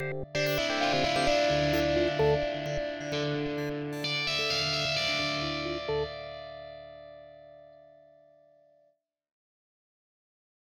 Música